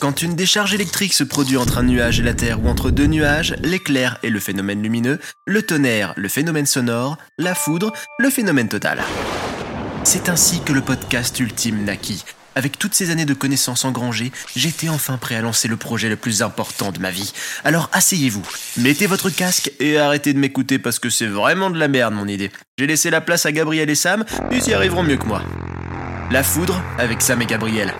Quand une décharge électrique se produit entre un nuage et la Terre ou entre deux nuages, l'éclair est le phénomène lumineux, le tonnerre le phénomène sonore, la foudre le phénomène total. C'est ainsi que le podcast ultime naquit. Avec toutes ces années de connaissances engrangées, j'étais enfin prêt à lancer le projet le plus important de ma vie. Alors asseyez-vous, mettez votre casque et arrêtez de m'écouter parce que c'est vraiment de la merde mon idée. J'ai laissé la place à Gabriel et Sam, ils y arriveront mieux que moi. La foudre avec Sam et Gabriel.